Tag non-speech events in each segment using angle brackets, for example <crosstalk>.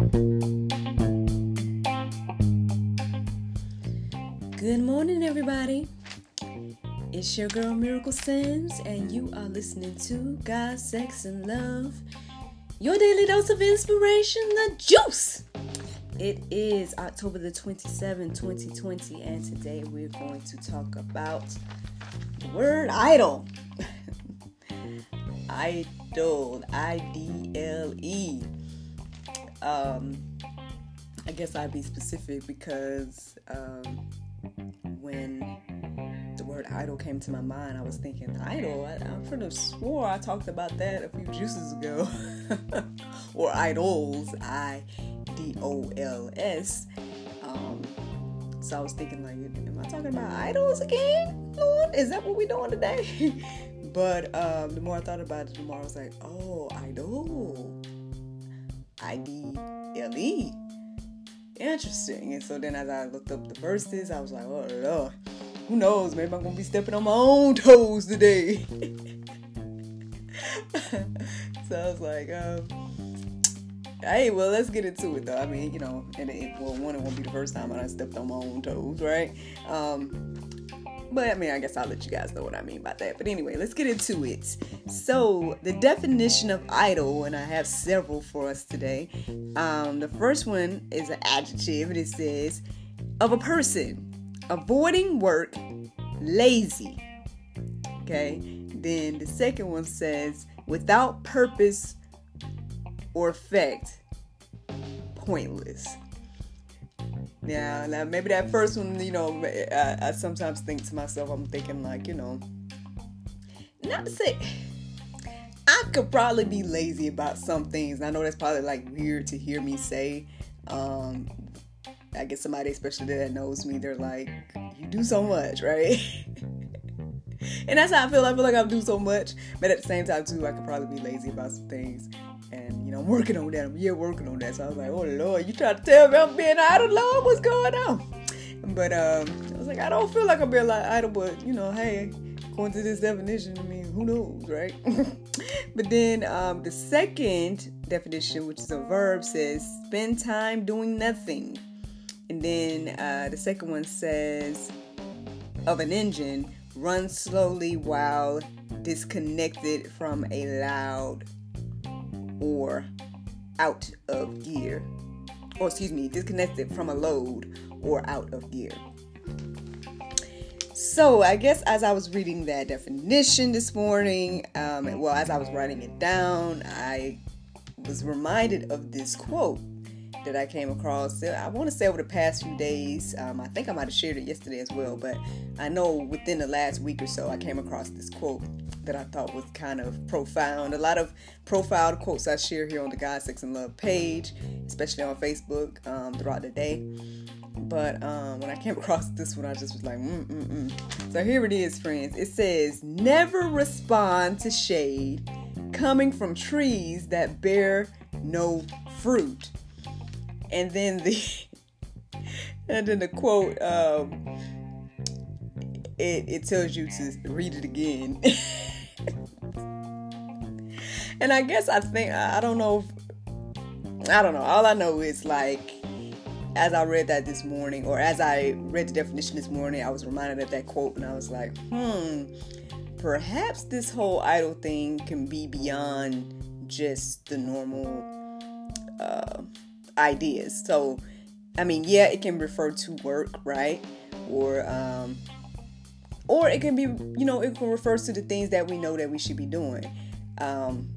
Good morning, everybody. It's your girl Miracle Sims, and you are listening to God, Sex, and Love, your daily dose of inspiration, the juice. It is October the 27th, 2020, and today we're going to talk about the word idle. <laughs> idle, I D L E. Um, I guess I'd be specific because um, when the word idol came to my mind, I was thinking, idol? I, I could have swore I talked about that a few juices ago. <laughs> or idols, I D O L S. Um, so I was thinking, like, am I talking about idols again? Lord, is that what we're doing today? <laughs> but um, the more I thought about it, the more I was like, oh, idle. I D L E interesting. And so then as I looked up the verses, I was like, oh Lord, who knows? Maybe I'm gonna be stepping on my own toes today. <laughs> so I was like, um, hey, well, let's get into it though. I mean, you know, and it, well, one, it won't be the first time I stepped on my own toes, right? Um, but I mean, I guess I'll let you guys know what I mean by that. But anyway, let's get into it. So, the definition of idle, and I have several for us today. Um, the first one is an adjective, and it says of a person avoiding work, lazy. Okay. Then the second one says without purpose or effect, pointless. Now, now maybe that first one, you know, I, I sometimes think to myself, I'm thinking like, you know, not to say I could probably be lazy about some things. I know that's probably like weird to hear me say. Um, I guess somebody, especially that knows me, they're like, "You do so much, right?" <laughs> and that's how I feel. I feel like I do so much, but at the same time too, I could probably be lazy about some things and you know, I'm working on that. I'm yeah working on that. So I was like, oh Lord, you trying to tell me I'm being idle, Lord? What's going on? But um, I was like, I don't feel like I'm being like idle, but you know, hey, according to this definition, I mean, who knows, right? <laughs> but then um, the second definition, which is a verb, says spend time doing nothing. And then uh, the second one says of an engine, run slowly while disconnected from a loud or out of gear. Or excuse me, disconnected from a load or out of gear. So I guess as I was reading that definition this morning, um, well, as I was writing it down, I was reminded of this quote that I came across. I want to say over the past few days. Um, I think I might have shared it yesterday as well, but I know within the last week or so, I came across this quote that I thought was kind of profound. A lot of profiled quotes I share here on the God, Sex, and Love page, especially on Facebook um, throughout the day. But um, when I came <laughs> across this one, I just was like, mm, mm, mm. So here it is, friends. It says, Never respond to shade coming from trees that bear no fruit. And then the <laughs> and then the quote um, it, it tells you to read it again. <laughs> and I guess I think I don't know. If, I don't know. All I know is like as I read that this morning, or as I read the definition this morning, I was reminded of that quote, and I was like, hmm, perhaps this whole idle thing can be beyond just the normal uh, ideas. So, I mean, yeah, it can refer to work, right? Or um, or it can be you know it can refer to the things that we know that we should be doing um,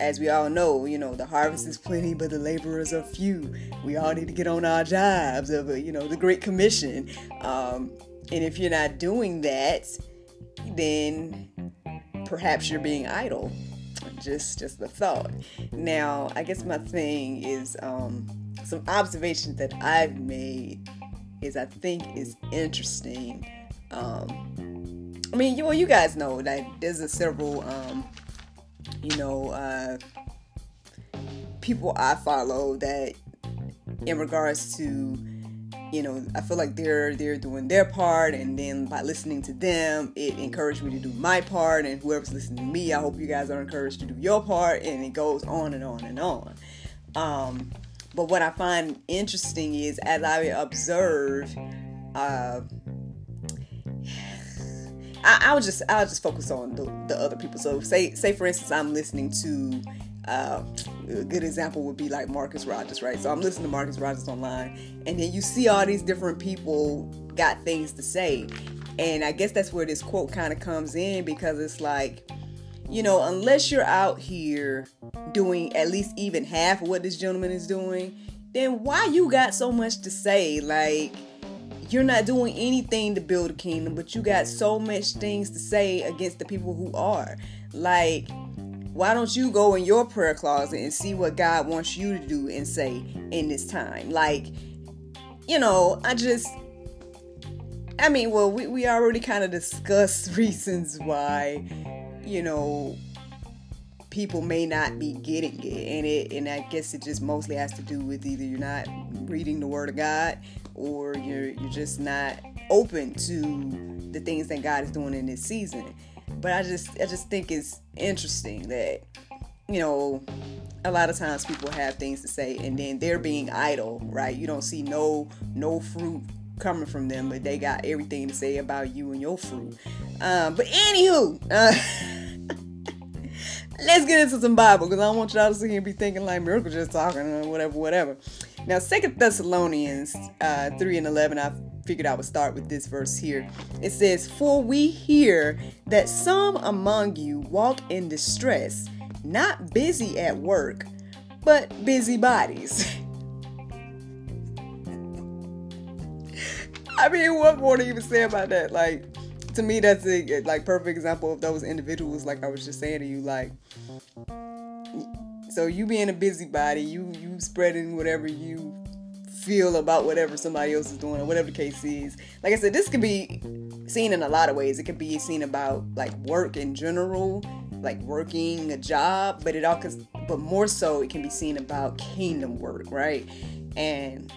as we all know you know the harvest is plenty but the laborers are few. We all need to get on our jobs of you know the great commission. Um, and if you're not doing that then perhaps you're being idle. Just just the thought. Now i guess my thing is um, some observations that i've made is i think is interesting. Um, I mean, you, well, you guys know that there's a several, um, you know, uh, people I follow that, in regards to, you know, I feel like they're they're doing their part, and then by listening to them, it encouraged me to do my part, and whoever's listening to me, I hope you guys are encouraged to do your part, and it goes on and on and on. Um, but what I find interesting is as I observe, uh, I, I'll just I'll just focus on the, the other people. So say say for instance I'm listening to uh, a good example would be like Marcus Rogers, right? So I'm listening to Marcus Rogers online, and then you see all these different people got things to say, and I guess that's where this quote kind of comes in because it's like, you know, unless you're out here doing at least even half of what this gentleman is doing, then why you got so much to say? Like, you're not doing anything to build a kingdom, but you got so much things to say against the people who are. Like, why don't you go in your prayer closet and see what God wants you to do and say in this time? Like, you know, I just, I mean, well, we, we already kind of discussed <laughs> reasons why, you know, people may not be getting it and it and I guess it just mostly has to do with either you're not reading the word of God or you're you're just not open to the things that God is doing in this season. But I just I just think it's interesting that you know a lot of times people have things to say and then they're being idle, right? You don't see no no fruit coming from them, but they got everything to say about you and your fruit. Um, but anywho, uh, <laughs> let's get into some Bible because I don't want y'all to here and be thinking like Miracle just talking or whatever, whatever. Now, Second Thessalonians uh, 3 and 11, I figured I would start with this verse here. It says, For we hear that some among you walk in distress, not busy at work, but busy bodies. <laughs> I mean, what more to even say about that? Like, to me, that's a like perfect example of those individuals. Like I was just saying to you, like so you being a busybody, you you spreading whatever you feel about whatever somebody else is doing or whatever the case is. Like I said, this could be seen in a lot of ways. It could be seen about like work in general, like working a job, but it all cause but more so it can be seen about kingdom work, right? And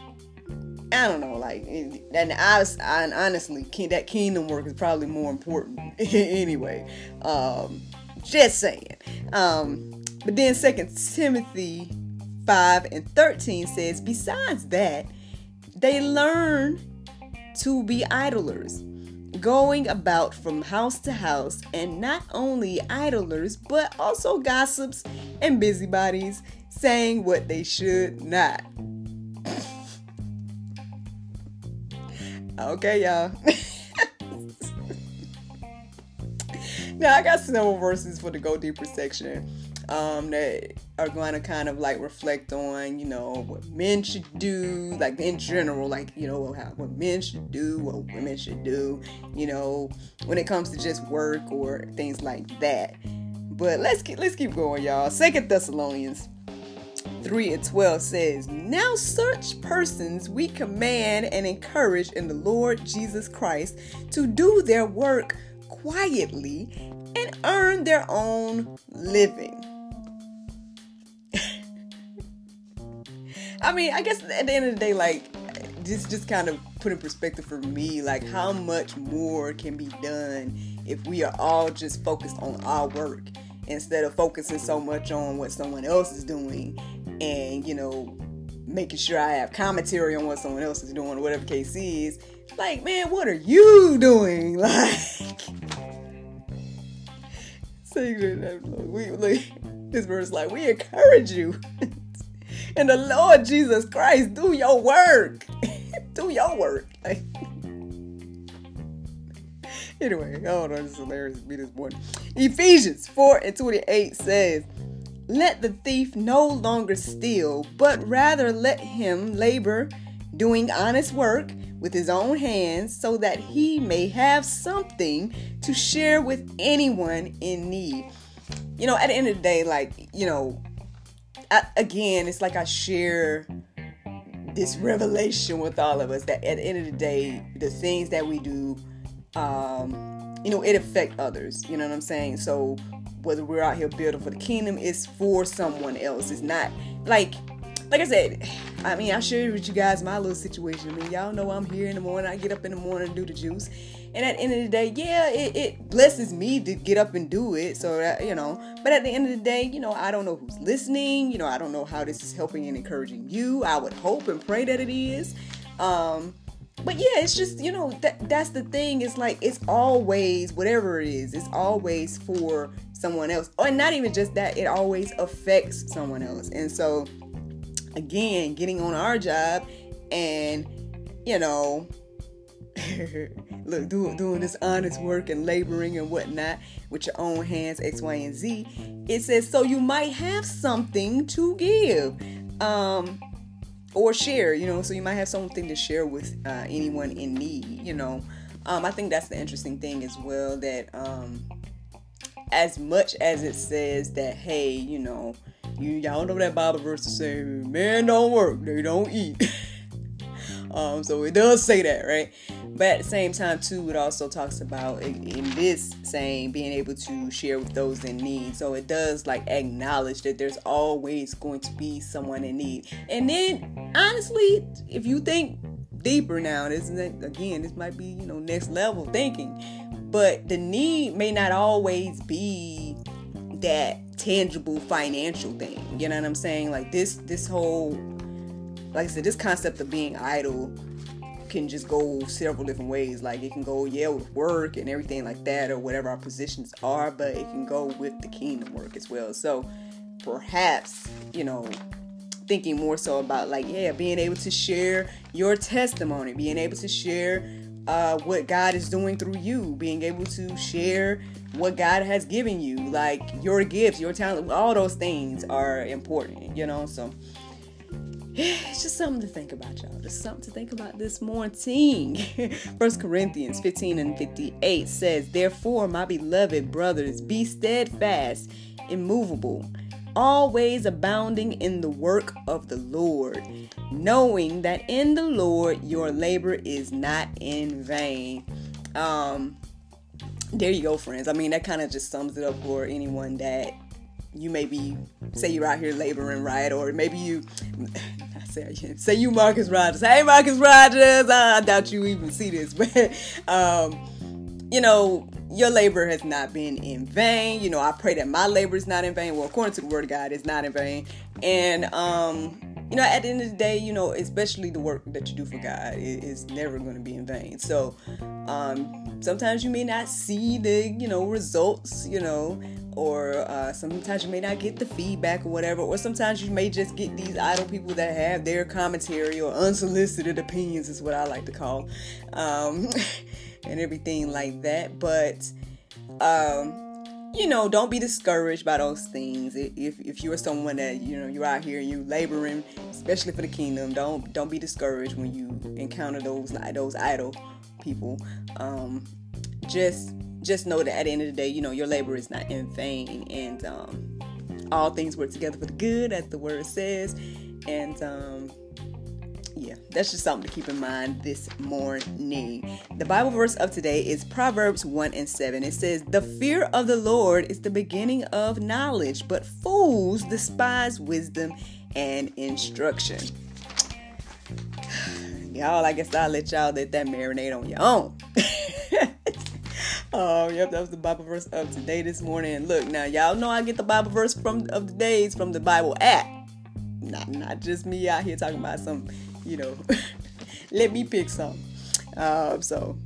I don't know, like, and I, I honestly, that kingdom work is probably more important <laughs> anyway. Um, just saying. Um, but then Second Timothy 5 and 13 says, besides that, they learn to be idlers, going about from house to house, and not only idlers, but also gossips and busybodies, saying what they should not. Okay, y'all. now I got several verses for the go deeper section um, that are going to kind of like reflect on, you know, what men should do, like in general, like, you know, how, what men should do, what women should do, you know, when it comes to just work or things like that. But let's keep, let's keep going, y'all. Second Thessalonians 3 and 12 says, Now such persons we command and encourage in the Lord Jesus Christ to do their work quietly and earn their own living. <laughs> I mean, I guess at the end of the day, like, just just kind of put in perspective for me, like how much more can be done if we are all just focused on our work instead of focusing so much on what someone else is doing and you know making sure I have commentary on what someone else is doing, or whatever case is. Like, man, what are you doing? <laughs> Like, we like this verse like we encourage you <laughs> and the Lord Jesus Christ, do your work. <laughs> do your work. Like, anyway, hold on, is hilarious. Be this one. Ephesians 4 and 28 says, Let the thief no longer steal, but rather let him labor, doing honest work with his own hands, so that he may have something to share with anyone in need. You know, at the end of the day, like, you know, I, again, it's like I share this revelation with all of us that at the end of the day, the things that we do, um, you know, it affect others. You know what I'm saying? So whether we're out here building for the kingdom, it's for someone else. It's not like like I said, I mean, I shared with you guys my little situation. I mean, y'all know I'm here in the morning. I get up in the morning do the juice. And at the end of the day, yeah, it, it blesses me to get up and do it. So, that, you know, but at the end of the day, you know, I don't know who's listening. You know, I don't know how this is helping and encouraging you. I would hope and pray that it is. Um, but yeah, it's just, you know, that that's the thing. It's like it's always whatever it is, it's always for someone else. Or not even just that, it always affects someone else. And so again, getting on our job and you know, <laughs> look, do, doing this honest work and laboring and whatnot with your own hands, X, Y, and Z. It says so you might have something to give. Um, or share, you know, so you might have something to share with uh, anyone in need, you know. Um, I think that's the interesting thing as well that um, as much as it says that, hey, you know, you y'all know that Bible verse to say, men don't work, they don't eat. <laughs> um, so it does say that, right? But at the same time, too, it also talks about in this saying being able to share with those in need. So it does like acknowledge that there's always going to be someone in need. And then, honestly, if you think deeper now, this is again, this might be you know next level thinking, but the need may not always be that tangible financial thing. You know what I'm saying? Like this, this whole, like I said, this concept of being idle can just go several different ways. Like it can go, yeah, with work and everything like that, or whatever our positions are, but it can go with the kingdom work as well. So perhaps, you know, thinking more so about like, yeah, being able to share your testimony, being able to share uh, what God is doing through you, being able to share what God has given you, like your gifts, your talent, all those things are important, you know. So <sighs> it's just something to think about, y'all. Just something to think about this morning. <laughs> First Corinthians 15 and 58 says, Therefore, my beloved brothers, be steadfast, immovable, always abounding in the work of the Lord, knowing that in the Lord your labor is not in vain. Um, there you go, friends. I mean, that kind of just sums it up for anyone that you maybe say you're out here laboring, right? Or maybe you <laughs> say, <laughs> say you Marcus Rogers. Hey, Marcus Rogers. I doubt you even see this, <laughs> but um, you know, your labor has not been in vain. You know, I pray that my labor is not in vain. Well, according to the Word of God, it's not in vain. And um, you know, at the end of the day, you know, especially the work that you do for God is never going to be in vain. So, um, sometimes you may not see the, you know, results, you know, or uh, sometimes you may not get the feedback or whatever, or sometimes you may just get these idle people that have their commentary or unsolicited opinions, is what I like to call, um, <laughs> and everything like that. But, um, you know, don't be discouraged by those things. If, if you're someone that you know you're out here and you're laboring, especially for the kingdom, don't don't be discouraged when you encounter those those idle people. Um, just just know that at the end of the day, you know your labor is not in vain, and um, all things work together for the good, as the word says. And um, yeah, that's just something to keep in mind this morning. The Bible verse of today is Proverbs 1 and 7. It says, The fear of the Lord is the beginning of knowledge, but fools despise wisdom and instruction. <sighs> Y'all, I guess I'll let y'all let that marinate on your own. <laughs> Oh, yep, that was the Bible verse of today this morning. Look, now y'all know I get the Bible verse from of the days from the Bible app. Not not just me out here talking about some you know, <laughs> let me pick some. Uh, so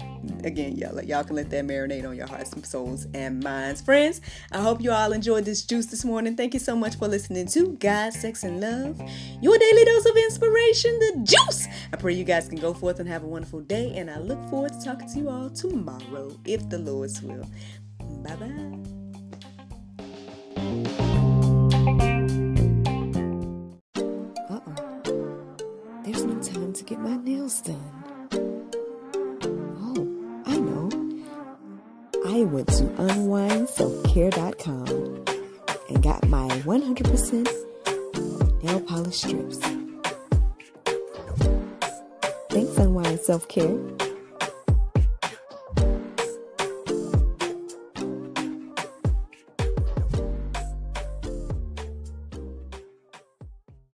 again, y'all, y'all can let that marinate on your hearts and souls and minds. Friends, I hope you all enjoyed this juice this morning. Thank you so much for listening to God, Sex, and Love, your daily dose of inspiration, the juice. I pray you guys can go forth and have a wonderful day, and I look forward to talking to you all tomorrow, if the Lord's will. Bye bye. To get my nails done. Oh, I know. I went to unwindselfcare.com and got my 100% nail polish strips. Thanks, Unwind Self Care.